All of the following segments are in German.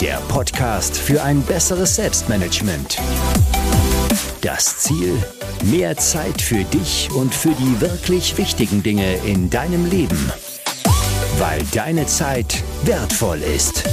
der Podcast für ein besseres Selbstmanagement. Das Ziel? Mehr Zeit für dich und für die wirklich wichtigen Dinge in deinem Leben. Weil deine Zeit wertvoll ist.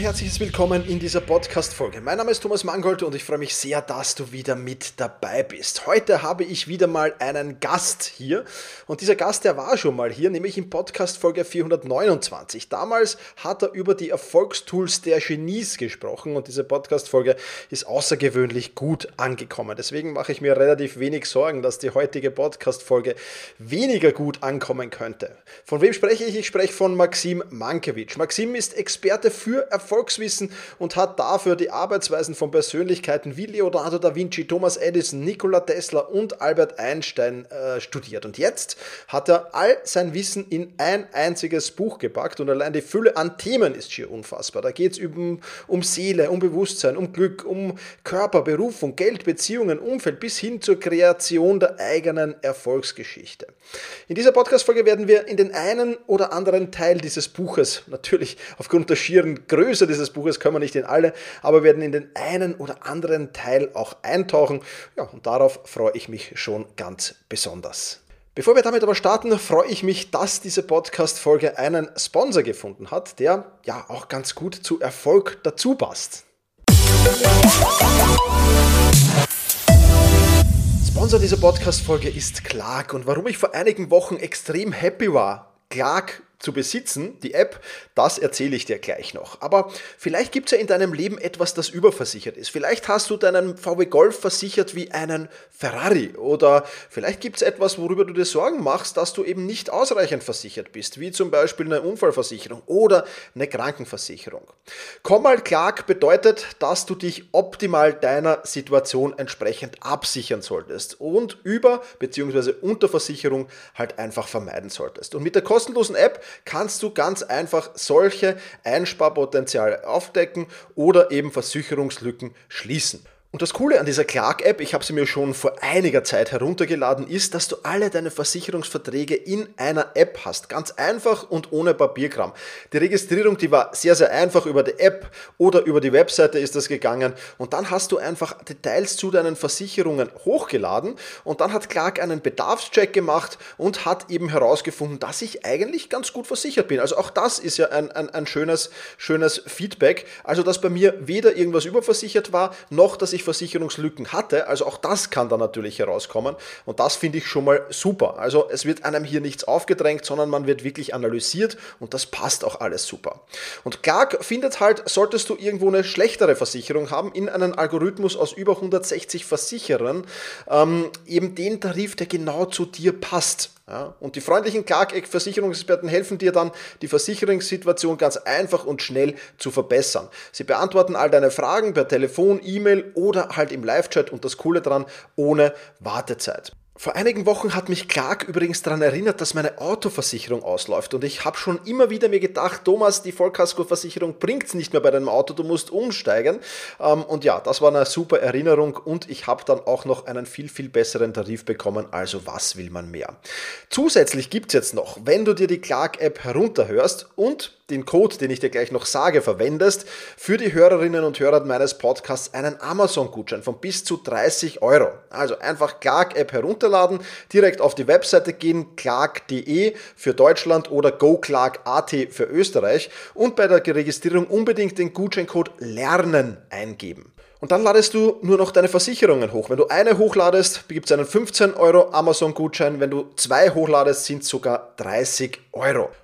Herzliches Willkommen in dieser Podcast-Folge. Mein Name ist Thomas Mangold und ich freue mich sehr, dass du wieder mit dabei bist. Heute habe ich wieder mal einen Gast hier und dieser Gast, der war schon mal hier, nämlich in Podcast-Folge 429. Damals hat er über die Erfolgstools der Genies gesprochen und diese Podcast-Folge ist außergewöhnlich gut angekommen. Deswegen mache ich mir relativ wenig Sorgen, dass die heutige Podcast-Folge weniger gut ankommen könnte. Von wem spreche ich? Ich spreche von Maxim Mankiewicz. Maxim ist Experte für Erfolg Erfolgswissen und hat dafür die Arbeitsweisen von Persönlichkeiten wie Leonardo da Vinci, Thomas Edison, Nikola Tesla und Albert Einstein äh, studiert. Und jetzt hat er all sein Wissen in ein einziges Buch gepackt und allein die Fülle an Themen ist schier unfassbar. Da geht es um, um Seele, um Bewusstsein, um Glück, um Körper, Berufung, Geld, Beziehungen, Umfeld bis hin zur Kreation der eigenen Erfolgsgeschichte. In dieser Podcast-Folge werden wir in den einen oder anderen Teil dieses Buches, natürlich aufgrund der schieren Größe, Größe dieses Buches können wir nicht in alle, aber werden in den einen oder anderen Teil auch eintauchen. Ja, und darauf freue ich mich schon ganz besonders. Bevor wir damit aber starten, freue ich mich, dass diese Podcast-Folge einen Sponsor gefunden hat, der ja auch ganz gut zu Erfolg dazu passt. Sponsor dieser Podcast-Folge ist Clark und warum ich vor einigen Wochen extrem happy war, Clark zu besitzen, die App, das erzähle ich dir gleich noch. Aber vielleicht gibt es ja in deinem Leben etwas, das überversichert ist. Vielleicht hast du deinen VW Golf versichert wie einen Ferrari oder vielleicht gibt es etwas, worüber du dir Sorgen machst, dass du eben nicht ausreichend versichert bist, wie zum Beispiel eine Unfallversicherung oder eine Krankenversicherung. Komm mal Clark bedeutet, dass du dich optimal deiner Situation entsprechend absichern solltest und über- bzw. Unterversicherung halt einfach vermeiden solltest. Und mit der kostenlosen App kannst du ganz einfach solche Einsparpotenziale aufdecken oder eben Versicherungslücken schließen. Und das Coole an dieser Clark-App, ich habe sie mir schon vor einiger Zeit heruntergeladen, ist, dass du alle deine Versicherungsverträge in einer App hast. Ganz einfach und ohne Papierkram. Die Registrierung, die war sehr, sehr einfach. Über die App oder über die Webseite ist das gegangen. Und dann hast du einfach Details zu deinen Versicherungen hochgeladen. Und dann hat Clark einen Bedarfscheck gemacht und hat eben herausgefunden, dass ich eigentlich ganz gut versichert bin. Also auch das ist ja ein, ein, ein schönes, schönes Feedback. Also, dass bei mir weder irgendwas überversichert war, noch dass ich zusätzlich Versicherungslücken hatte. Also auch das kann dann natürlich herauskommen. Und das finde ich schon mal super. Also es wird einem hier nichts aufgedrängt, sondern man wird wirklich analysiert und das passt auch alles super. Und Clark findet halt, solltest du irgendwo eine schlechtere Versicherung haben, in einem Algorithmus aus über 160 Versicherern, ähm, eben den Tarif, der genau zu dir passt. Ja, und die freundlichen Clark-Versicherungsexperten helfen dir dann, die Versicherungssituation ganz einfach und schnell zu verbessern. Sie beantworten all deine Fragen per Telefon, E-Mail oder halt im Live-Chat und das Coole dran, ohne Wartezeit. Vor einigen Wochen hat mich Clark übrigens daran erinnert, dass meine Autoversicherung ausläuft und ich habe schon immer wieder mir gedacht, Thomas, die Vollkaskoversicherung bringt es nicht mehr bei deinem Auto, du musst umsteigen. Ähm, und ja, das war eine super Erinnerung und ich habe dann auch noch einen viel, viel besseren Tarif bekommen, also was will man mehr. Zusätzlich gibt es jetzt noch, wenn du dir die Clark-App herunterhörst und den Code, den ich dir gleich noch sage, verwendest, für die Hörerinnen und Hörer meines Podcasts einen Amazon-Gutschein von bis zu 30 Euro. Also einfach Clark-App herunterladen, direkt auf die Webseite gehen, clark.de für Deutschland oder goclark.at für Österreich und bei der Registrierung unbedingt den Gutscheincode LERNEN eingeben. Und dann ladest du nur noch deine Versicherungen hoch. Wenn du eine hochladest, gibt es einen 15 Euro Amazon-Gutschein. Wenn du zwei hochladest, sind sogar 30 Euro.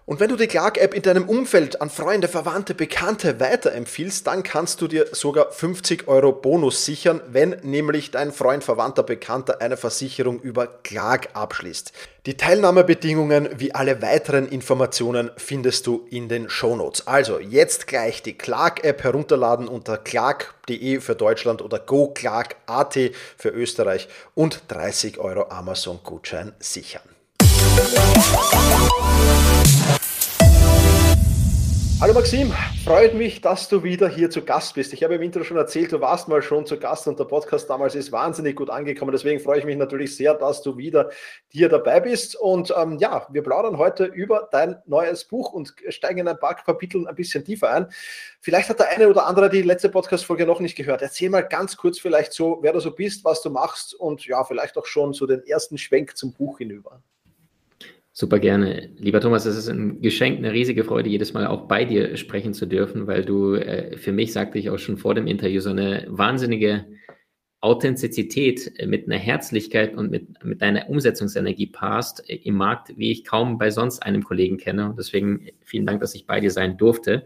Und wenn du die Clark-App in deinem Umfeld an Freunde, Verwandte, Bekannte weiterempfiehlst, dann kannst du dir sogar 50 Euro Bonus sichern, wenn nämlich dein Freund, Verwandter, Bekannter eine Versicherung über Clark abschließt. Die Teilnahmebedingungen wie alle weiteren Informationen findest du in den Shownotes. Also jetzt gleich die Clark-App herunterladen unter clark.de für Deutschland oder goclark.at für Österreich und 30 Euro Amazon-Gutschein sichern. Hallo Maxim, freut mich, dass du wieder hier zu Gast bist. Ich habe im Intro schon erzählt, du warst mal schon zu Gast und der Podcast damals ist wahnsinnig gut angekommen. Deswegen freue ich mich natürlich sehr, dass du wieder hier dabei bist. Und ähm, ja, wir plaudern heute über dein neues Buch und steigen in ein paar Kapitel ein bisschen tiefer ein. Vielleicht hat der eine oder andere die letzte Podcast-Folge noch nicht gehört. Erzähl mal ganz kurz vielleicht so, wer du so bist, was du machst und ja, vielleicht auch schon so den ersten Schwenk zum Buch hinüber. Super gerne. Lieber Thomas, es ist ein Geschenk, eine riesige Freude, jedes Mal auch bei dir sprechen zu dürfen, weil du äh, für mich, sagte ich auch schon vor dem Interview, so eine wahnsinnige Authentizität äh, mit einer Herzlichkeit und mit, mit deiner Umsetzungsenergie passt äh, im Markt, wie ich kaum bei sonst einem Kollegen kenne. Und deswegen vielen Dank, dass ich bei dir sein durfte.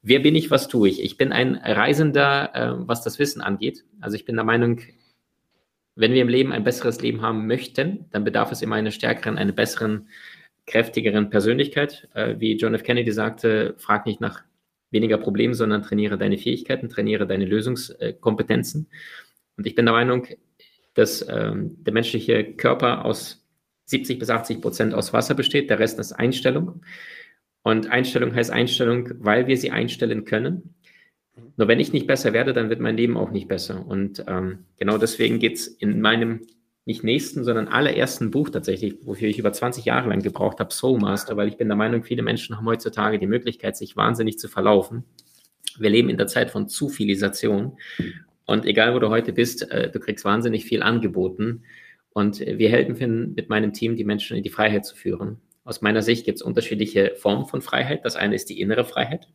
Wer bin ich, was tue ich? Ich bin ein Reisender, äh, was das Wissen angeht. Also ich bin der Meinung, wenn wir im Leben ein besseres Leben haben möchten, dann bedarf es immer einer stärkeren, einer besseren, kräftigeren Persönlichkeit. Äh, wie John F. Kennedy sagte, frag nicht nach weniger Problemen, sondern trainiere deine Fähigkeiten, trainiere deine Lösungskompetenzen. Und ich bin der Meinung, dass ähm, der menschliche Körper aus 70 bis 80 Prozent aus Wasser besteht, der Rest ist Einstellung. Und Einstellung heißt Einstellung, weil wir sie einstellen können. Nur wenn ich nicht besser werde, dann wird mein Leben auch nicht besser. Und ähm, genau deswegen geht es in meinem nicht nächsten, sondern allerersten Buch tatsächlich, wofür ich über 20 Jahre lang gebraucht habe, Soul Master, weil ich bin der Meinung, viele Menschen haben heutzutage die Möglichkeit, sich wahnsinnig zu verlaufen. Wir leben in der Zeit von Zufilisation. Und egal, wo du heute bist, äh, du kriegst wahnsinnig viel angeboten. Und wir helfen mit meinem Team, die Menschen in die Freiheit zu führen. Aus meiner Sicht gibt es unterschiedliche Formen von Freiheit. Das eine ist die innere Freiheit.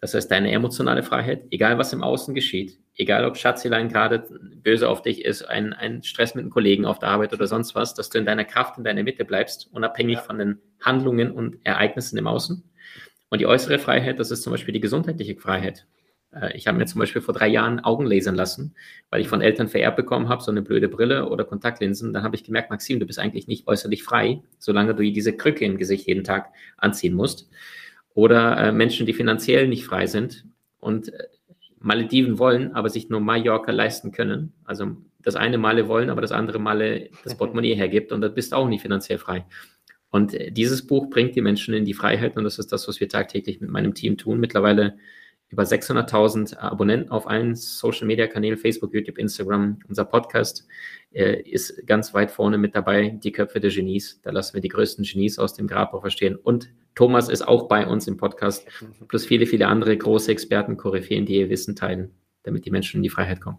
Das heißt deine emotionale Freiheit, egal was im Außen geschieht, egal ob Schatzilein gerade böse auf dich ist, ein, ein Stress mit einem Kollegen auf der Arbeit oder sonst was, dass du in deiner Kraft, in deiner Mitte bleibst, unabhängig ja. von den Handlungen und Ereignissen im Außen. Und die äußere Freiheit, das ist zum Beispiel die gesundheitliche Freiheit. Äh, ich habe mir zum Beispiel vor drei Jahren Augen lasern lassen, weil ich von Eltern vererbt bekommen habe, so eine blöde Brille oder Kontaktlinsen. Dann habe ich gemerkt, Maxim, du bist eigentlich nicht äußerlich frei, solange du diese Krücke im Gesicht jeden Tag anziehen musst. Oder äh, Menschen, die finanziell nicht frei sind und äh, Malediven wollen, aber sich nur Mallorca leisten können. Also das eine Male wollen, aber das andere Male das Portemonnaie hergibt und da bist du auch nicht finanziell frei. Und äh, dieses Buch bringt die Menschen in die Freiheit und das ist das, was wir tagtäglich mit meinem Team tun. Mittlerweile über 600.000 Abonnenten auf allen Social Media Kanälen, Facebook, YouTube, Instagram. Unser Podcast äh, ist ganz weit vorne mit dabei, die Köpfe der Genies. Da lassen wir die größten Genies aus dem Grabau verstehen. Und Thomas ist auch bei uns im Podcast, plus viele, viele andere große Experten, Koryphäen, die ihr Wissen teilen, damit die Menschen in die Freiheit kommen.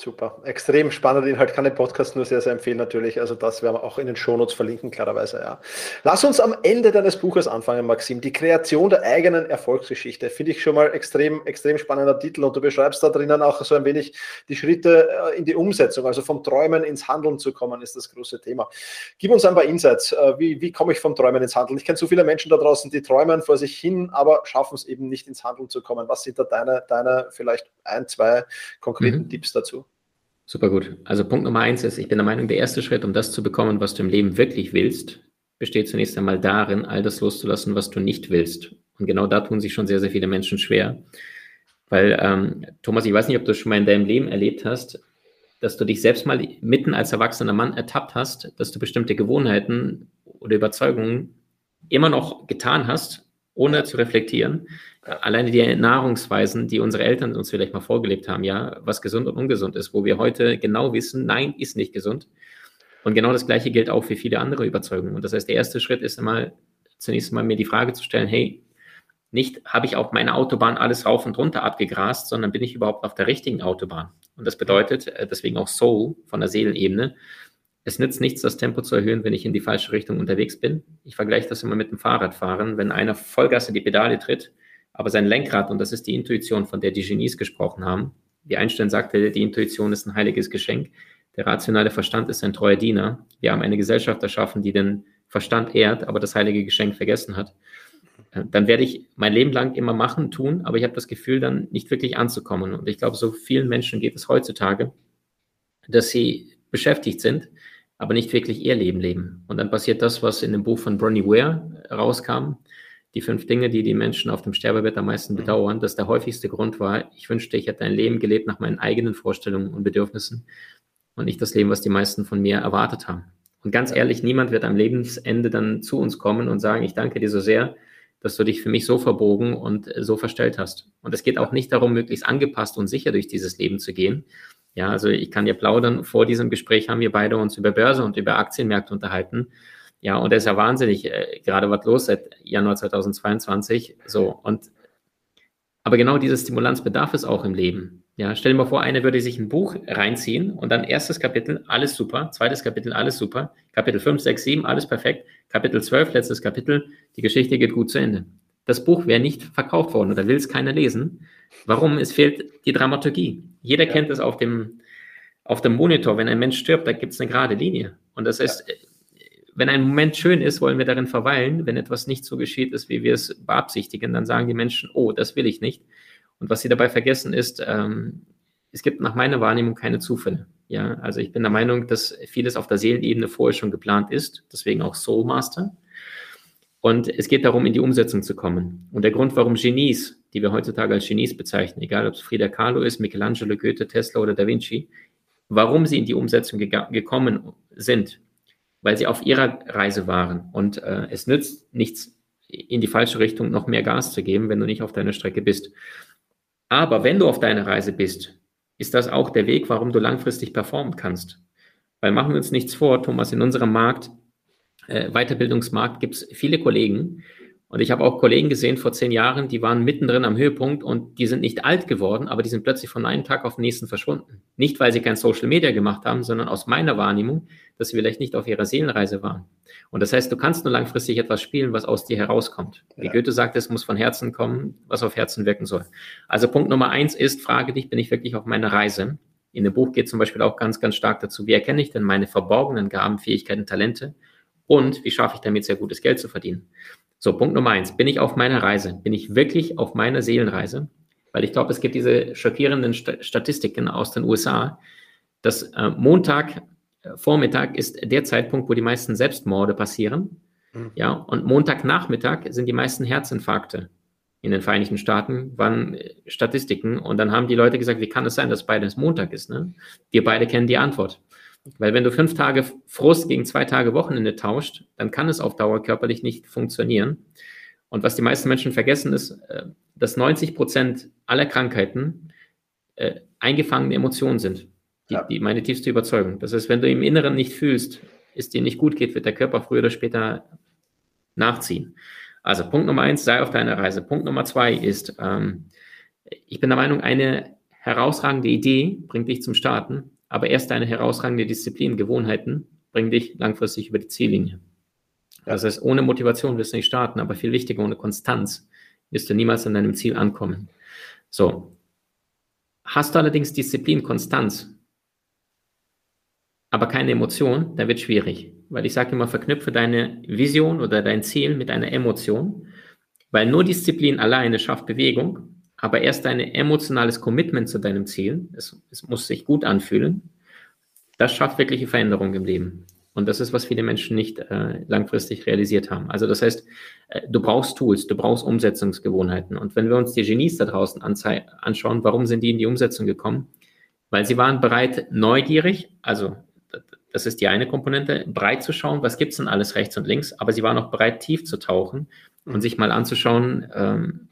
Super. Extrem spannender Inhalt. Kann den Podcast nur sehr, sehr empfehlen natürlich. Also das werden wir auch in den Shownotes verlinken, klarerweise, ja. Lass uns am Ende deines Buches anfangen, Maxim. Die Kreation der eigenen Erfolgsgeschichte. Finde ich schon mal extrem, extrem spannender Titel und du beschreibst da drinnen auch so ein wenig die Schritte äh, in die Umsetzung. Also vom Träumen ins Handeln zu kommen, ist das große Thema. Gib uns ein paar Insights. Äh, wie, wie komme ich vom Träumen ins Handeln? Ich kenne so viele Menschen da draußen, die träumen vor sich hin, aber schaffen es eben nicht ins Handeln zu kommen. Was sind da deine, deine vielleicht ein, zwei konkreten mhm. Tipps dazu? Super gut. Also Punkt Nummer eins ist, ich bin der Meinung, der erste Schritt, um das zu bekommen, was du im Leben wirklich willst, besteht zunächst einmal darin, all das loszulassen, was du nicht willst. Und genau da tun sich schon sehr, sehr viele Menschen schwer. Weil, ähm, Thomas, ich weiß nicht, ob du schon mal in deinem Leben erlebt hast, dass du dich selbst mal mitten als erwachsener Mann ertappt hast, dass du bestimmte Gewohnheiten oder Überzeugungen immer noch getan hast, ohne zu reflektieren alleine die Nahrungsweisen, die unsere Eltern uns vielleicht mal vorgelebt haben, ja, was gesund und ungesund ist, wo wir heute genau wissen, nein, ist nicht gesund. Und genau das Gleiche gilt auch für viele andere Überzeugungen. Und das heißt, der erste Schritt ist einmal, zunächst einmal mir die Frage zu stellen, hey, nicht habe ich auf meiner Autobahn alles rauf und runter abgegrast, sondern bin ich überhaupt auf der richtigen Autobahn? Und das bedeutet, äh, deswegen auch Soul von der Seelenebene, es nützt nichts, das Tempo zu erhöhen, wenn ich in die falsche Richtung unterwegs bin. Ich vergleiche das immer mit dem Fahrradfahren. Wenn einer Vollgas in die Pedale tritt, aber sein Lenkrad, und das ist die Intuition, von der die Genies gesprochen haben, wie Einstein sagte, die Intuition ist ein heiliges Geschenk. Der rationale Verstand ist ein treuer Diener. Wir haben eine Gesellschaft erschaffen, die den Verstand ehrt, aber das heilige Geschenk vergessen hat. Äh, dann werde ich mein Leben lang immer machen, tun, aber ich habe das Gefühl, dann nicht wirklich anzukommen. Und ich glaube, so vielen Menschen geht es heutzutage, dass sie beschäftigt sind, aber nicht wirklich ihr Leben leben. Und dann passiert das, was in dem Buch von Bronnie Ware rauskam die fünf Dinge, die die Menschen auf dem Sterbebett am meisten mhm. bedauern, dass der häufigste Grund war, ich wünschte, ich hätte ein Leben gelebt nach meinen eigenen Vorstellungen und Bedürfnissen und nicht das Leben, was die meisten von mir erwartet haben. Und ganz ehrlich, niemand wird am Lebensende dann zu uns kommen und sagen, ich danke dir so sehr, dass du dich für mich so verbogen und so verstellt hast. Und es geht auch nicht darum, möglichst angepasst und sicher durch dieses Leben zu gehen. Ja, also ich kann dir plaudern, vor diesem Gespräch haben wir beide uns über Börse und über Aktienmärkte unterhalten. Ja, und er ist ja wahnsinnig, äh, gerade was los seit Januar 2022. So, und aber genau diese Stimulanz bedarf es auch im Leben. Ja, stell dir mal vor, einer würde sich ein Buch reinziehen und dann erstes Kapitel, alles super, zweites Kapitel, alles super, Kapitel 5, 6, 7, alles perfekt, Kapitel 12, letztes Kapitel, die Geschichte geht gut zu Ende. Das Buch wäre nicht verkauft worden oder will es keiner lesen. Warum? Es fehlt die Dramaturgie. Jeder ja. kennt es auf dem, auf dem Monitor, wenn ein Mensch stirbt, da gibt es eine gerade Linie. Und das ist, ja wenn ein Moment schön ist, wollen wir darin verweilen. Wenn etwas nicht so geschieht ist, wie wir es beabsichtigen, dann sagen die Menschen, oh, das will ich nicht. Und was sie dabei vergessen ist, ähm, es gibt nach meiner Wahrnehmung keine Zufälle. Ja, also ich bin der Meinung, dass vieles auf der Seelenebene vorher schon geplant ist, deswegen auch Soul Master. Und es geht darum, in die Umsetzung zu kommen. Und der Grund, warum Genies, die wir heutzutage als Genies bezeichnen, egal ob es Frida Kahlo ist, Michelangelo, Goethe, Tesla oder Da Vinci, warum sie in die Umsetzung gekommen sind, weil sie auf ihrer Reise waren. Und äh, es nützt nichts, in die falsche Richtung noch mehr Gas zu geben, wenn du nicht auf deiner Strecke bist. Aber wenn du auf deiner Reise bist, ist das auch der Weg, warum du langfristig performen kannst. Weil machen wir uns nichts vor, Thomas, in unserem Markt, äh, Weiterbildungsmarkt, gibt es viele Kollegen, und ich habe auch Kollegen gesehen vor zehn Jahren, die waren mittendrin am Höhepunkt und die sind nicht alt geworden, aber die sind plötzlich von einem Tag auf den nächsten verschwunden. Nicht, weil sie kein Social Media gemacht haben, sondern aus meiner Wahrnehmung, dass sie vielleicht nicht auf ihrer Seelenreise waren. Und das heißt, du kannst nur langfristig etwas spielen, was aus dir herauskommt. Wie ja. Goethe sagt, es muss von Herzen kommen, was auf Herzen wirken soll. Also Punkt Nummer eins ist, frage dich, bin ich wirklich auf meiner Reise? In dem Buch geht zum Beispiel auch ganz, ganz stark dazu, wie erkenne ich denn meine verborgenen Gaben, Fähigkeiten, Talente? Und wie schaffe ich damit sehr gutes Geld zu verdienen? So, Punkt Nummer eins. Bin ich auf meiner Reise? Bin ich wirklich auf meiner Seelenreise? Weil ich glaube, es gibt diese schockierenden St Statistiken aus den USA, dass äh, Montag äh, Vormittag ist der Zeitpunkt, wo die meisten Selbstmorde passieren. Mhm. Ja, und Montagnachmittag sind die meisten Herzinfarkte in den Vereinigten Staaten, waren äh, Statistiken. Und dann haben die Leute gesagt, wie kann es sein, dass beides Montag ist? Ne? Wir beide kennen die Antwort. Weil wenn du fünf Tage Frust gegen zwei Tage Wochenende tauscht, dann kann es auf Dauer körperlich nicht funktionieren. Und was die meisten Menschen vergessen ist, äh, dass 90 Prozent aller Krankheiten äh, eingefangene Emotionen sind. Die, ja. die, meine tiefste Überzeugung. Das heißt, wenn du im Inneren nicht fühlst, es dir nicht gut geht, wird der Körper früher oder später nachziehen. Also Punkt Nummer eins, sei auf deiner Reise. Punkt Nummer zwei ist, ähm, ich bin der Meinung, eine herausragende Idee bringt dich zum Starten, aber erst deine herausragende Disziplin, Gewohnheiten bringen dich langfristig über die Ziellinie. Das heißt, ohne Motivation wirst du nicht starten, aber viel wichtiger, ohne Konstanz wirst du niemals an deinem Ziel ankommen. So. Hast du allerdings Disziplin, Konstanz, aber keine Emotion, dann wird schwierig. Weil ich sage immer, verknüpfe deine Vision oder dein Ziel mit einer Emotion, weil nur Disziplin alleine schafft Bewegung, aber erst dein emotionales Commitment zu deinem Ziel, es, es muss sich gut anfühlen, das schafft wirkliche Veränderung im Leben. Und das ist, was viele Menschen nicht äh, langfristig realisiert haben. Also das heißt, äh, du brauchst Tools, du brauchst Umsetzungsgewohnheiten. Und wenn wir uns die Genies da draußen anschauen, warum sind die in die Umsetzung gekommen? Weil sie waren bereit, neugierig, also das ist die eine Komponente, breit zu schauen, was gibt es denn alles rechts und links, aber sie waren auch bereit, tief zu tauchen und sich mal anzuschauen, ähm,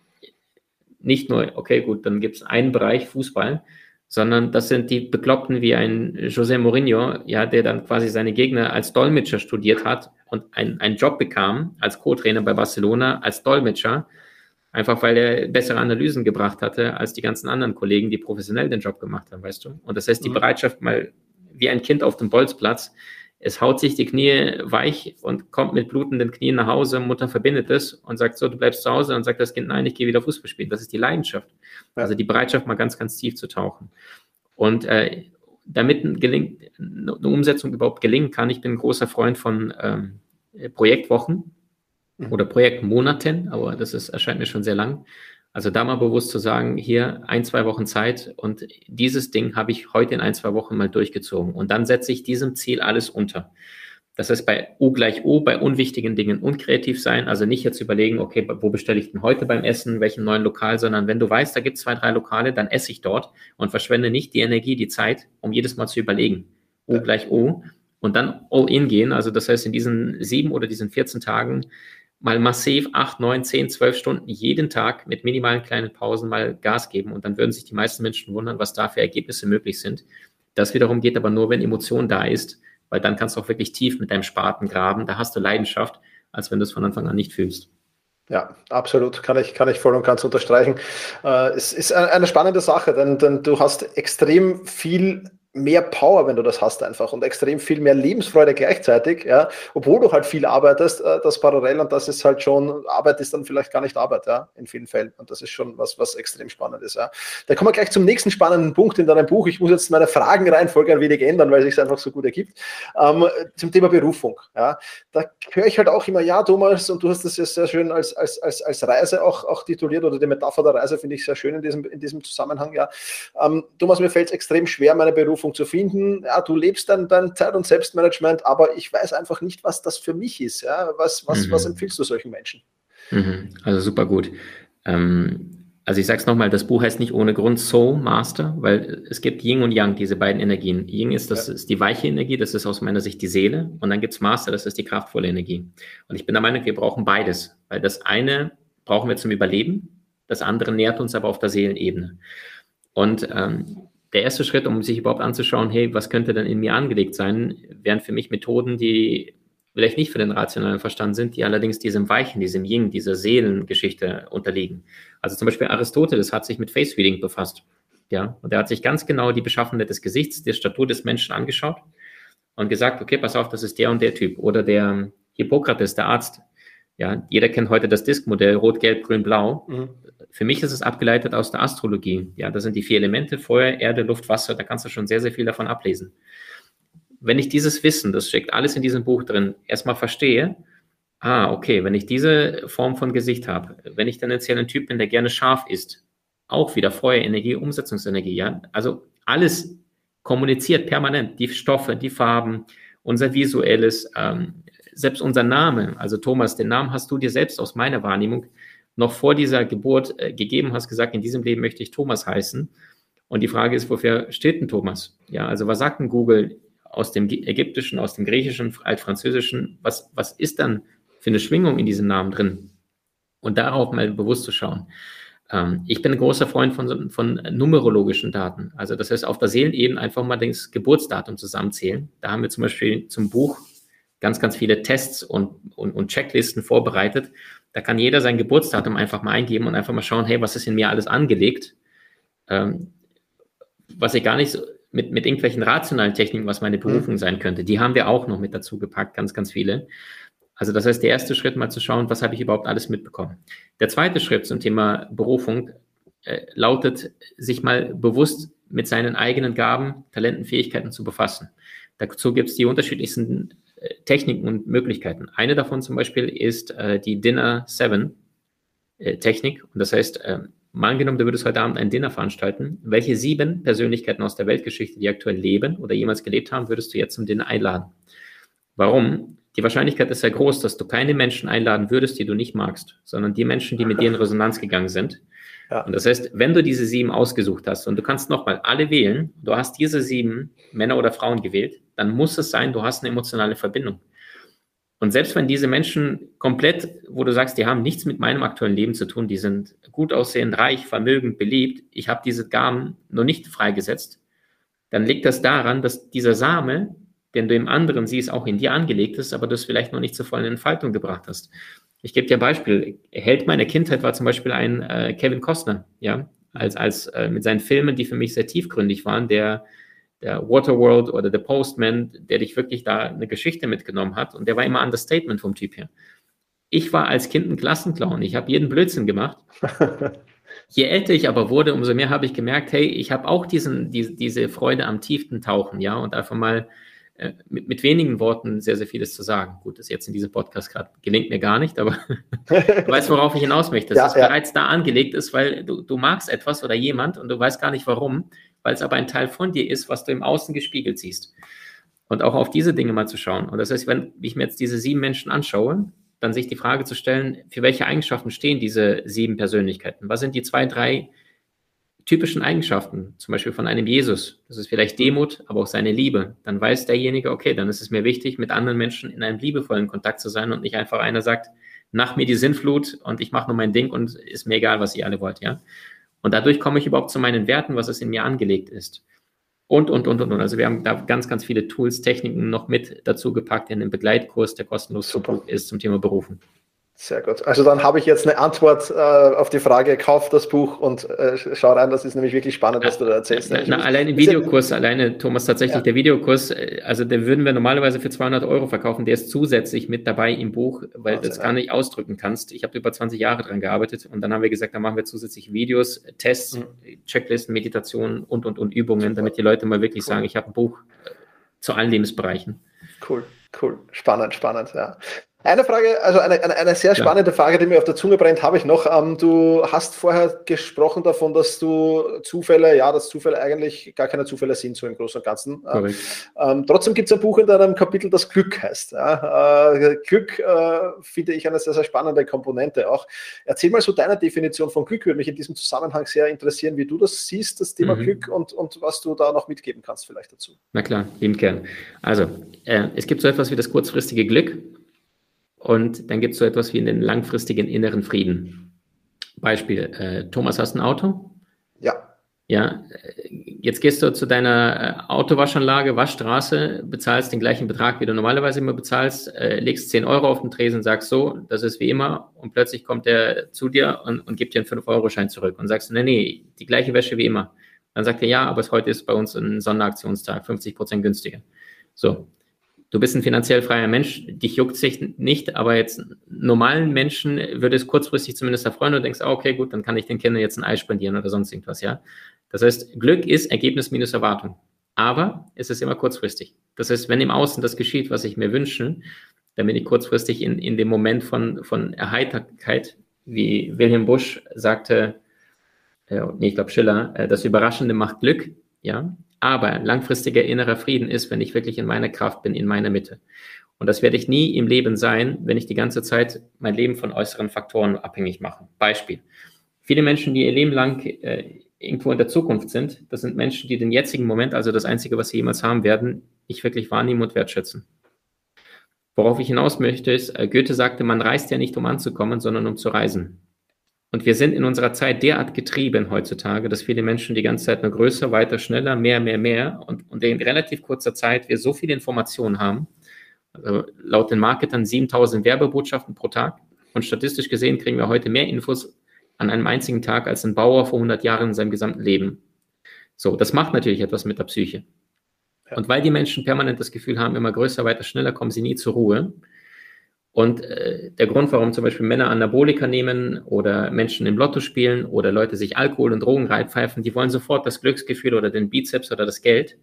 nicht nur, okay, gut, dann gibt es einen Bereich Fußball, sondern das sind die Bekloppten wie ein José Mourinho, ja, der dann quasi seine Gegner als Dolmetscher studiert hat und ein, einen Job bekam als Co-Trainer bei Barcelona als Dolmetscher, einfach weil er bessere Analysen gebracht hatte als die ganzen anderen Kollegen, die professionell den Job gemacht haben, weißt du? Und das heißt, die mhm. Bereitschaft mal wie ein Kind auf dem Bolzplatz, es haut sich die Knie weich und kommt mit blutenden Knien nach Hause. Mutter verbindet es und sagt so, du bleibst zu Hause und sagt das Kind, nein, ich gehe wieder Fußball spielen. Das ist die Leidenschaft. Also die Bereitschaft, mal ganz, ganz tief zu tauchen. Und äh, damit gelingt, eine Umsetzung überhaupt gelingen kann, ich bin ein großer Freund von ähm, Projektwochen mhm. oder Projektmonaten, aber das ist, erscheint mir schon sehr lang. Also da mal bewusst zu sagen, hier ein, zwei Wochen Zeit und dieses Ding habe ich heute in ein, zwei Wochen mal durchgezogen. Und dann setze ich diesem Ziel alles unter. Das heißt, bei U gleich O, bei unwichtigen Dingen unkreativ sein. Also nicht jetzt überlegen, okay, wo bestelle ich denn heute beim Essen, welchen neuen Lokal, sondern wenn du weißt, da gibt es zwei, drei Lokale, dann esse ich dort und verschwende nicht die Energie, die Zeit, um jedes Mal zu überlegen. U gleich O und dann all in gehen. Also das heißt, in diesen sieben oder diesen 14 Tagen mal massiv acht, neun, zehn, zwölf Stunden jeden Tag mit minimalen kleinen Pausen mal Gas geben und dann würden sich die meisten Menschen wundern, was da für Ergebnisse möglich sind. Das wiederum geht aber nur, wenn Emotion da ist, weil dann kannst du auch wirklich tief mit deinem Spaten graben. Da hast du Leidenschaft, als wenn du es von Anfang an nicht fühlst. Ja, absolut. Kann ich, kann ich voll und ganz unterstreichen. Äh, es ist eine spannende Sache, denn, denn du hast extrem viel mehr Power, wenn du das hast einfach und extrem viel mehr Lebensfreude gleichzeitig, ja, obwohl du halt viel arbeitest, äh, das parallel und das ist halt schon, Arbeit ist dann vielleicht gar nicht Arbeit, ja, in vielen Fällen und das ist schon was, was extrem spannend ist, ja. Da kommen wir gleich zum nächsten spannenden Punkt in deinem Buch. Ich muss jetzt meine Fragenreihenfolge ein wenig ändern, weil es sich einfach so gut ergibt, ähm, zum Thema Berufung, ja. Da höre ich halt auch immer, ja, Thomas, und du hast das ja sehr schön als, als, als, als Reise auch, auch tituliert oder die Metapher der Reise finde ich sehr schön in diesem, in diesem Zusammenhang, ja. Ähm, Thomas, mir fällt es extrem schwer, meine Berufung Berufung zu finden. Ja, du lebst dann dein Zeit- und Selbstmanagement, aber ich weiß einfach nicht, was das für mich ist. Ja? Was, was, mhm. was empfiehlst du solchen Menschen? Mhm. Also super gut. Ähm, also ich sage es nochmal, das Buch heißt nicht ohne Grund Soul Master, weil es gibt Yin und Yang, diese beiden Energien. Yin ist, das ja. ist die weiche Energie, das ist aus meiner Sicht die Seele. Und dann gibt es Master, das ist die kraftvolle Energie. Und ich bin der Meinung, wir brauchen beides, weil das eine brauchen wir zum Überleben, das andere nährt uns aber auf der Seelenebene. Und ähm, der erste Schritt, um sich überhaupt anzuschauen, hey, was könnte denn in mir angelegt sein, wären für mich Methoden, die vielleicht nicht für den rationalen Verstand sind, die allerdings diesem Weichen, diesem Yin, dieser Seelengeschichte unterliegen. Also zum Beispiel Aristoteles hat sich mit Face Reading befasst. Ja, und er hat sich ganz genau die Beschaffenheit des Gesichts, der Statur des Menschen angeschaut und gesagt, okay, pass auf, das ist der und der Typ. Oder der Hippokrates, der Arzt. Ja, jeder kennt heute das Diskmodell Rot, Gelb, Grün, Blau. Mhm. Für mich ist es abgeleitet aus der Astrologie. Ja, das sind die vier Elemente, Feuer, Erde, Luft, Wasser. Da kannst du schon sehr, sehr viel davon ablesen. Wenn ich dieses Wissen, das steckt alles in diesem Buch drin, erstmal verstehe, ah, okay, wenn ich diese Form von Gesicht habe, wenn ich tendenziell ein Typ bin, der gerne scharf ist, auch wieder Feuerenergie, Umsetzungsenergie, ja, also alles kommuniziert permanent, die Stoffe, die Farben, unser visuelles, ähm, selbst unser Name, also Thomas, den Namen hast du dir selbst aus meiner Wahrnehmung noch vor dieser Geburt äh, gegeben hast, gesagt, in diesem Leben möchte ich Thomas heißen. Und die Frage ist, wofür steht denn Thomas? Ja, also was sagt denn Google aus dem Ägyptischen, aus dem Griechischen, Altfranzösischen? Was, was ist dann für eine Schwingung in diesem Namen drin? Und darauf mal bewusst zu schauen. Ähm, ich bin ein großer Freund von, von numerologischen Daten. Also das heißt, auf der Seelenebene einfach mal das Geburtsdatum zusammenzählen. Da haben wir zum Beispiel zum Buch ganz, ganz viele Tests und, und, und Checklisten vorbereitet, da kann jeder sein Geburtsdatum einfach mal eingeben und einfach mal schauen, hey, was ist in mir alles angelegt? Ähm, was ich gar nicht so mit, mit irgendwelchen rationalen Techniken, was meine Berufung mhm. sein könnte. Die haben wir auch noch mit dazu gepackt, ganz, ganz viele. Also das heißt, der erste Schritt mal zu schauen, was habe ich überhaupt alles mitbekommen. Der zweite Schritt zum Thema Berufung äh, lautet, sich mal bewusst mit seinen eigenen Gaben, Talenten, Fähigkeiten zu befassen. Dazu gibt es die unterschiedlichsten Techniken und Möglichkeiten. Eine davon zum Beispiel ist äh, die Dinner 7 äh, Technik. Und das heißt, äh, mal angenommen, du würdest heute Abend ein Dinner veranstalten. Welche sieben Persönlichkeiten aus der Weltgeschichte, die aktuell leben oder jemals gelebt haben, würdest du jetzt zum Dinner einladen? Warum? die Wahrscheinlichkeit ist sehr groß, dass du keine Menschen einladen würdest, die du nicht magst, sondern die Menschen, die mit dir in Resonanz gegangen sind. Ja. Und das heißt, wenn du diese sieben ausgesucht hast und du kannst nochmal alle wählen, du hast diese sieben Männer oder Frauen gewählt, dann muss es sein, du hast eine emotionale Verbindung. Und selbst wenn diese Menschen komplett, wo du sagst, die haben nichts mit meinem aktuellen Leben zu tun, die sind gut aussehend, reich, vermögend, beliebt, ich habe diese Gaben noch nicht freigesetzt, dann liegt das daran, dass dieser Same den du im anderen siehst, auch in dir angelegt ist, aber du es vielleicht noch nicht zur vollen Entfaltung gebracht hast. Ich gebe dir ein Beispiel. Held meiner Kindheit war zum Beispiel ein äh, Kevin Costner, ja, als, als äh, mit seinen Filmen, die für mich sehr tiefgründig waren, der, der Waterworld oder The Postman, der dich wirklich da eine Geschichte mitgenommen hat und der war immer Understatement vom Typ her. Ich war als Kind ein Klassenclown, ich habe jeden Blödsinn gemacht. Je älter ich aber wurde, umso mehr habe ich gemerkt, hey, ich habe auch diesen, die, diese Freude am tiefen Tauchen, ja, und einfach mal äh, mit, mit, wenigen Worten sehr, sehr vieles zu sagen. Gut, das jetzt in diesem Podcast gerade gelingt mir gar nicht, aber du weißt, worauf ich hinaus möchte. Dass ja, es ja. bereits da angelegt ist, weil du, du magst etwas oder jemand und du weißt gar nicht warum, weil es aber ein Teil von dir ist, was du im Außen gespiegelt siehst. Und auch auf diese Dinge mal zu schauen. Und das heißt, wenn ich mir jetzt diese sieben Menschen anschaue, dann sich die Frage zu stellen, für welche Eigenschaften stehen diese sieben Persönlichkeiten? Was sind die zwei, drei typischen Eigenschaften, zum Beispiel von einem Jesus, das ist vielleicht Demut, aber auch seine Liebe, dann weiß derjenige, okay, dann ist es mir wichtig, mit anderen Menschen in einem liebevollen Kontakt zu sein und nicht einfach einer sagt, nach mir die Sinnflut und ich mache nur mein Ding und ist mir egal, was ihr alle wollt, ja. Und dadurch komme ich überhaupt zu meinen Werten, was es in mir angelegt ist. Und, und, und, und, und. Also wir haben da ganz, ganz viele Tools, Techniken noch mit dazu gepackt in den Begleitkurs, der kostenlos ist zum Thema Berufen. Sehr gut. Also dann habe ich jetzt eine Antwort äh, auf die Frage, kauf das Buch und äh, schau rein, das ist nämlich wirklich spannend, was du da erzählst. Na, na, allein im Videokurs, alleine Thomas, tatsächlich ja. der Videokurs, äh, also den würden wir normalerweise für 200 Euro verkaufen, der ist zusätzlich mit dabei im Buch, weil du das gar nicht ausdrücken kannst. Ich habe über 20 Jahre dran gearbeitet und dann haben wir gesagt, dann machen wir zusätzlich Videos, Tests, mhm. Checklisten, Meditationen und, und, und Übungen, damit die Leute mal wirklich cool. sagen, ich habe ein Buch äh, zu allen Lebensbereichen. Cool. Cool, spannend, spannend, ja. Eine Frage, also eine, eine, eine sehr spannende ja. Frage, die mir auf der Zunge brennt, habe ich noch. Ähm, du hast vorher gesprochen davon, dass du Zufälle, ja, dass Zufälle eigentlich gar keine Zufälle sind, so im Großen und Ganzen. Ähm, ähm, trotzdem gibt es ein Buch in deinem Kapitel, das Glück heißt. Ja? Äh, Glück äh, finde ich eine sehr, sehr spannende Komponente auch. Erzähl mal so deine Definition von Glück, würde mich in diesem Zusammenhang sehr interessieren, wie du das siehst, das Thema mhm. Glück und, und was du da noch mitgeben kannst vielleicht dazu. Na klar, lieben Kern. Also, äh, es gibt so etwas wie das kurzfristige Glück und dann gibt es so etwas wie einen langfristigen inneren Frieden. Beispiel, äh, Thomas, hast ein Auto? Ja. Ja, äh, jetzt gehst du zu deiner äh, Autowaschanlage, Waschstraße, bezahlst den gleichen Betrag, wie du normalerweise immer bezahlst, äh, legst 10 Euro auf den Tresen, sagst so, das ist wie immer und plötzlich kommt er zu dir und, und gibt dir einen 5-Euro-Schein zurück und sagst, nee, nee, die gleiche Wäsche wie immer. Dann sagt er, ja, aber heute ist bei uns ein Sonderaktionstag, 50 Prozent günstiger. So, du bist ein finanziell freier Mensch, dich juckt sich nicht, aber jetzt normalen Menschen würde es kurzfristig zumindest erfreuen und denkst, ah, okay, gut, dann kann ich den Kindern jetzt ein Ei spendieren oder sonst irgendwas, ja. Das heißt, Glück ist Ergebnis minus Erwartung. Aber es ist immer kurzfristig. Das heißt, wenn im Außen das geschieht, was ich mir wünsche, dann bin ich kurzfristig in, in dem Moment von, von Erheiterkeit, wie Wilhelm Busch sagte, äh, nee, ich glaube Schiller, äh, das Überraschende macht Glück, ja. Aber langfristiger innerer Frieden ist, wenn ich wirklich in meiner Kraft bin, in meiner Mitte. Und das werde ich nie im Leben sein, wenn ich die ganze Zeit mein Leben von äußeren Faktoren abhängig mache. Beispiel. Viele Menschen, die ihr Leben lang äh, irgendwo in der Zukunft sind, das sind Menschen, die den jetzigen Moment, also das Einzige, was sie jemals haben werden, nicht wirklich wahrnehmen und wertschätzen. Worauf ich hinaus möchte, ist, äh, Goethe sagte, man reist ja nicht, um anzukommen, sondern um zu reisen. Und wir sind in unserer Zeit derart getrieben heutzutage, dass viele Menschen die ganze Zeit nur größer, weiter, schneller, mehr, mehr, mehr und, und in relativ kurzer Zeit wir so viele Informationen haben. Also laut den Marketern 7000 Werbebotschaften pro Tag. Und statistisch gesehen kriegen wir heute mehr Infos an einem einzigen Tag als ein Bauer vor 100 Jahren in seinem gesamten Leben. So, das macht natürlich etwas mit der Psyche. Und weil die Menschen permanent das Gefühl haben, immer größer, weiter, schneller, kommen sie nie zur Ruhe. Und äh, der Grund, warum zum Beispiel Männer Anabolika nehmen oder Menschen im Lotto spielen oder Leute sich Alkohol und Drogen reinpfeifen, die wollen sofort das Glücksgefühl oder den Bizeps oder das Geld.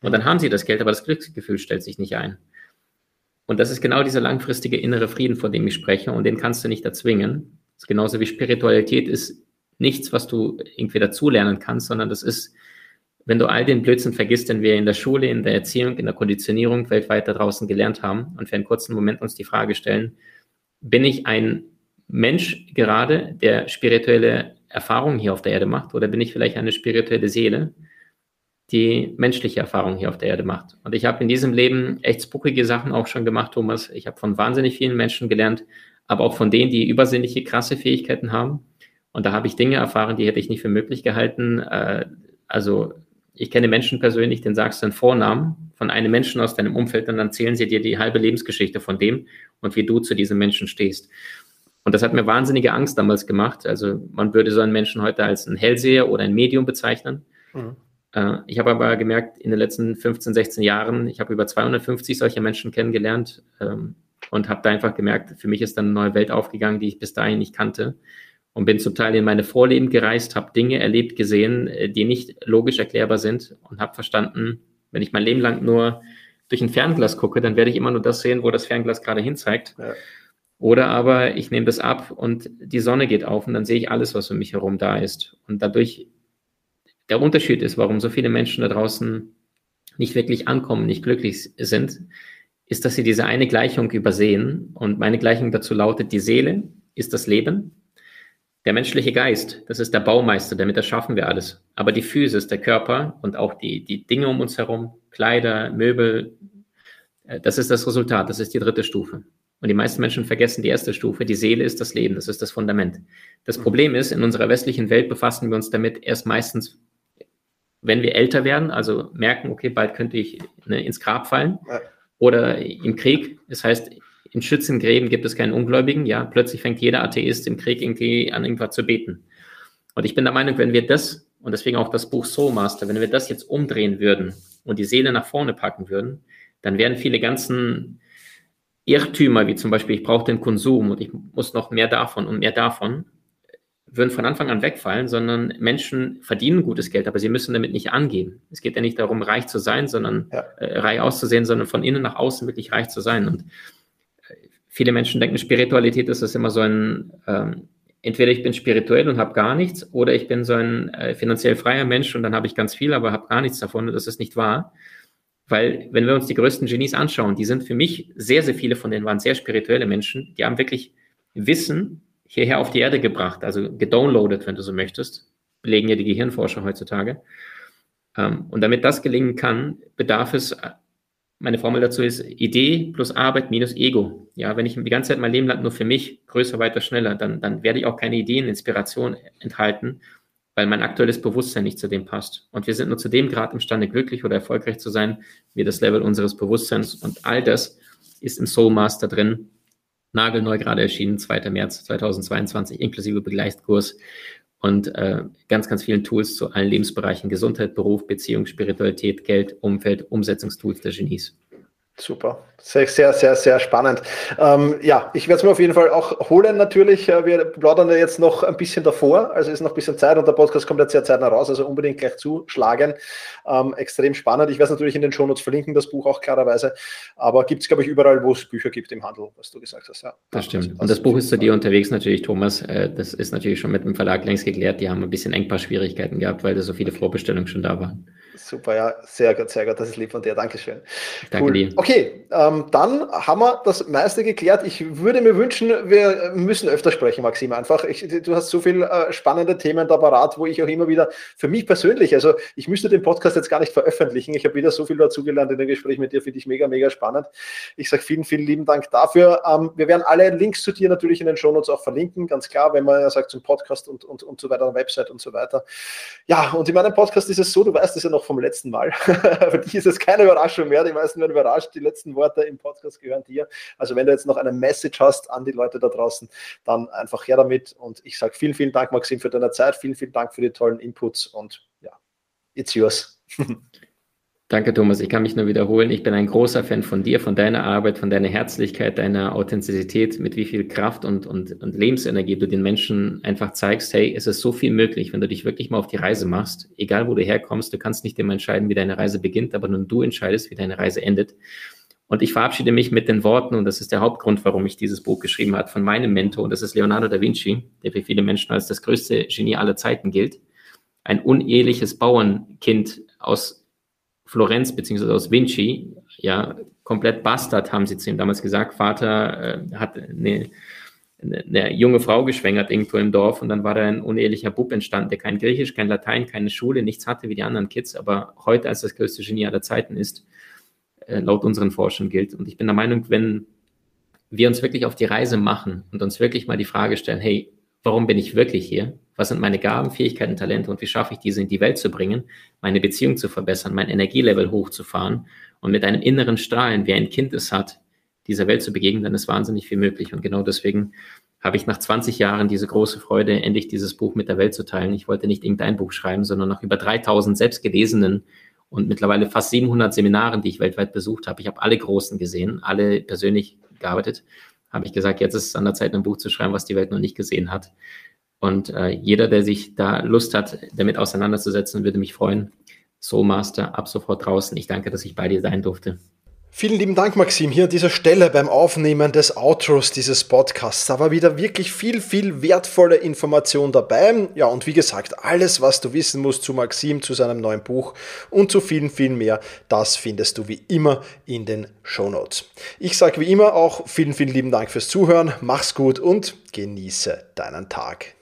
Und dann haben sie das Geld, aber das Glücksgefühl stellt sich nicht ein. Und das ist genau dieser langfristige innere Frieden, von dem ich spreche, und den kannst du nicht erzwingen. Das ist genauso wie Spiritualität ist nichts, was du irgendwie dazulernen kannst, sondern das ist, wenn du all den Blödsinn vergisst, den wir in der Schule, in der Erziehung, in der Konditionierung weltweit da draußen gelernt haben und für einen kurzen Moment uns die Frage stellen, bin ich ein Mensch gerade, der spirituelle Erfahrungen hier auf der Erde macht, oder bin ich vielleicht eine spirituelle Seele, die menschliche Erfahrung hier auf der Erde macht. Und ich habe in diesem Leben echt spookige Sachen auch schon gemacht, Thomas. Ich habe von wahnsinnig vielen Menschen gelernt, aber auch von denen, die übersinnliche, krasse Fähigkeiten haben. Und da habe ich Dinge erfahren, die hätte ich nicht für möglich gehalten. Äh, also ich kenne Menschen persönlich, den sagst du einen Vornamen von einem Menschen aus deinem Umfeld und dann erzählen sie dir die halbe Lebensgeschichte von dem und wie du zu diesem Menschen stehst. Und das hat mir wahnsinnige Angst damals gemacht. Also man würde so einen Menschen heute als ein Hellseher oder ein Medium bezeichnen. Mhm. Äh, ich habe aber gemerkt, in den letzten 15, 16 Jahren, ich habe über 250 solcher Menschen kennengelernt ähm, und habe da einfach gemerkt, für mich ist dann eine neue Welt aufgegangen, die ich bis dahin nicht kannte. Und bin zum Teil in meine Vorleben gereist, habe Dinge erlebt, gesehen, äh, die nicht logisch erklärbar sind und habe verstanden, wenn ich mein Leben lang nur durch ein Fernglas gucke, dann werde ich immer nur das sehen, wo das Fernglas gerade hinzeigt. Ja. Oder aber ich nehme das ab und die Sonne geht auf und dann sehe ich alles, was um mich herum da ist. Und dadurch der Unterschied ist, warum so viele Menschen da draußen nicht wirklich ankommen, nicht glücklich sind, ist, dass sie diese eine Gleichung übersehen. Und meine Gleichung dazu lautet, die Seele ist das Leben, der menschliche Geist, das ist der Baumeister, damit erschaffen wir alles. Aber die Physis, der Körper und auch die, die Dinge um uns herum, Kleider, Möbel, äh, das ist das Resultat, das ist die dritte Stufe. Und die meisten Menschen vergessen die erste Stufe, die Seele ist das Leben, das ist das Fundament. Das Problem ist, in unserer westlichen Welt befassen wir uns damit erst meistens wenn wir älter werden, also merken, okay, bald könnte ich ne, ins Grab fallen oder im Krieg, das heißt, in Schützengräben gibt es keinen Ungläubigen, ja, plötzlich fängt jeder Atheist im Krieg irgendwie an irgendwas zu beten. Und ich bin der Meinung, wenn wir das, und deswegen auch das Buch Soul Master, wenn wir das jetzt umdrehen würden und die Seele nach vorne packen würden, dann wären viele ganzen Irrtümer, wie zum Beispiel, ich brauche den Konsum und ich muss noch mehr davon und mehr davon, würden von Anfang an wegfallen, sondern Menschen verdienen gutes Geld, aber sie müssen damit nicht angeben. Es geht ja nicht darum, reich zu sein, sondern ja. äh, reich auszusehen, sondern von innen nach außen wirklich reich zu sein. Und viele Menschen denken, Spiritualität ist das immer so ein, ähm, entweder ich bin spirituell und habe gar nichts, oder ich bin so ein äh, finanziell freier Mensch und dann habe ich ganz viel, aber habe gar nichts davon. Und das ist nicht wahr. Weil, wenn wir uns die größten Genies anschauen, die sind für mich, sehr, sehr viele von denen waren sehr spirituelle Menschen, die haben wirklich Wissen hierher auf die Erde gebracht, also gedownloadet, wenn du so möchtest, belegen ja die Gehirnforscher heutzutage. Ähm, und damit das gelingen kann, bedarf es, meine Formel dazu ist Idee plus Arbeit minus Ego. Ja, wenn ich die ganze Zeit mein Leben lang nur für mich, größer, weiter, schneller, dann, dann werde ich auch keine Ideen, Inspiration enthalten, weil mein aktuelles Bewusstsein nicht zu dem passt. Und wir sind nur zu dem Grad imstande, glücklich oder erfolgreich zu sein, wie das Level unseres Bewusstseins. Und all das ist im Soul Master drin, nagelneu gerade erschienen, 2. März 2022, inklusive Begleitkurs und äh, ganz, ganz vielen Tools zu allen Lebensbereichen, Gesundheit, Beruf, Beziehung, Spiritualität, Geld, Umfeld, Umsetzungstools der Genies. Super, sehr, sehr, sehr, sehr spannend. Ähm, ja, ich werde es mir auf jeden Fall auch holen natürlich. Äh, wir plaudern ja jetzt noch ein bisschen davor, also ist noch ein bisschen Zeit und der Podcast kommt jetzt sehr zeitnah raus, also unbedingt gleich zuschlagen. Ähm, extrem spannend. Ich werde es natürlich in den Shownotes verlinken, das Buch auch klarerweise, aber gibt es, glaube ich, überall, wo es Bücher gibt im Handel, was du gesagt hast. Ja. Das stimmt. Also, und das Buch ist zu dir unterwegs natürlich, Thomas. Äh, das ist natürlich schon mit dem Verlag längst geklärt. Die haben ein bisschen Engpassschwierigkeiten gehabt, weil da so viele Vorbestellungen schon da waren. Super, ja, sehr gut, sehr gut. Das ist lieb von dir. Dankeschön. Danke cool. dir. Okay, ähm, dann haben wir das meiste geklärt. Ich würde mir wünschen, wir müssen öfter sprechen, Maxim, einfach. Ich, du hast so viele äh, spannende Themen da parat, wo ich auch immer wieder, für mich persönlich, also ich müsste den Podcast jetzt gar nicht veröffentlichen. Ich habe wieder so viel dazugelernt in dem Gespräch mit dir, finde ich mega, mega spannend. Ich sage vielen, vielen lieben Dank dafür. Ähm, wir werden alle Links zu dir natürlich in den Shownotes auch verlinken, ganz klar, wenn man ja sagt zum Podcast und, und, und so weiter, Website und so weiter. Ja, und in meinem Podcast ist es so, du weißt es ja noch vom letzten Mal. Für dich ist es keine Überraschung mehr. Die meisten werden überrascht. Die letzten Worte im Podcast gehören dir. Also wenn du jetzt noch eine Message hast an die Leute da draußen, dann einfach her damit. Und ich sage vielen, vielen Dank, Maxim, für deine Zeit. Vielen, vielen Dank für die tollen Inputs und ja, it's yours. Danke, Thomas. Ich kann mich nur wiederholen. Ich bin ein großer Fan von dir, von deiner Arbeit, von deiner Herzlichkeit, deiner Authentizität, mit wie viel Kraft und, und, und Lebensenergie du den Menschen einfach zeigst. Hey, es ist so viel möglich, wenn du dich wirklich mal auf die Reise machst. Egal, wo du herkommst, du kannst nicht immer entscheiden, wie deine Reise beginnt, aber nur du entscheidest, wie deine Reise endet. Und ich verabschiede mich mit den Worten, und das ist der Hauptgrund, warum ich dieses Buch geschrieben habe, von meinem Mentor, und das ist Leonardo da Vinci, der für viele Menschen als das größte Genie aller Zeiten gilt. Ein uneheliches Bauernkind aus Florenz beziehungsweise aus Vinci, ja, komplett Bastard, haben sie zu ihm damals gesagt. Vater äh, hat eine, eine, junge Frau geschwängert irgendwo im Dorf und dann war da ein unehelicher Bub entstanden, der kein Griechisch, kein Latein, keine Schule, nichts hatte wie die anderen Kids, aber heute als das größte Genie aller Zeiten ist, äh, laut unseren Forschern gilt. Und ich bin der Meinung, wenn wir uns wirklich auf die Reise machen und uns wirklich mal die Frage stellen, hey, warum bin ich wirklich hier? Was sind meine Gaben, Fähigkeiten, Talente und wie schaffe ich diese in die Welt zu bringen, meine Beziehung zu verbessern, mein Energielevel hochzufahren und mit einem inneren Strahlen, wie ein Kind es hat, dieser Welt zu begegnen, dann ist wahnsinnig viel möglich. Und genau deswegen habe ich nach 20 Jahren diese große Freude, endlich dieses Buch mit der Welt zu teilen. Ich wollte nicht irgendein Buch schreiben, sondern nach über 3000 selbstgelesenen und mittlerweile fast 700 Seminaren, die ich weltweit besucht habe. Ich habe alle großen gesehen, alle persönlich gearbeitet habe ich gesagt, jetzt ist es an der Zeit, ein Buch zu schreiben, was die Welt noch nicht gesehen hat. Und äh, jeder, der sich da Lust hat, damit auseinanderzusetzen, würde mich freuen. So Master, ab sofort draußen. Ich danke, dass ich bei dir sein durfte. Vielen lieben Dank, Maxim, hier an dieser Stelle beim Aufnehmen des Outros dieses Podcasts. Da war wieder wirklich viel, viel wertvolle Information dabei. Ja, und wie gesagt, alles, was du wissen musst zu Maxim, zu seinem neuen Buch und zu vielen, vielen mehr, das findest du wie immer in den Show Notes. Ich sage wie immer auch vielen, vielen lieben Dank fürs Zuhören. Mach's gut und genieße deinen Tag.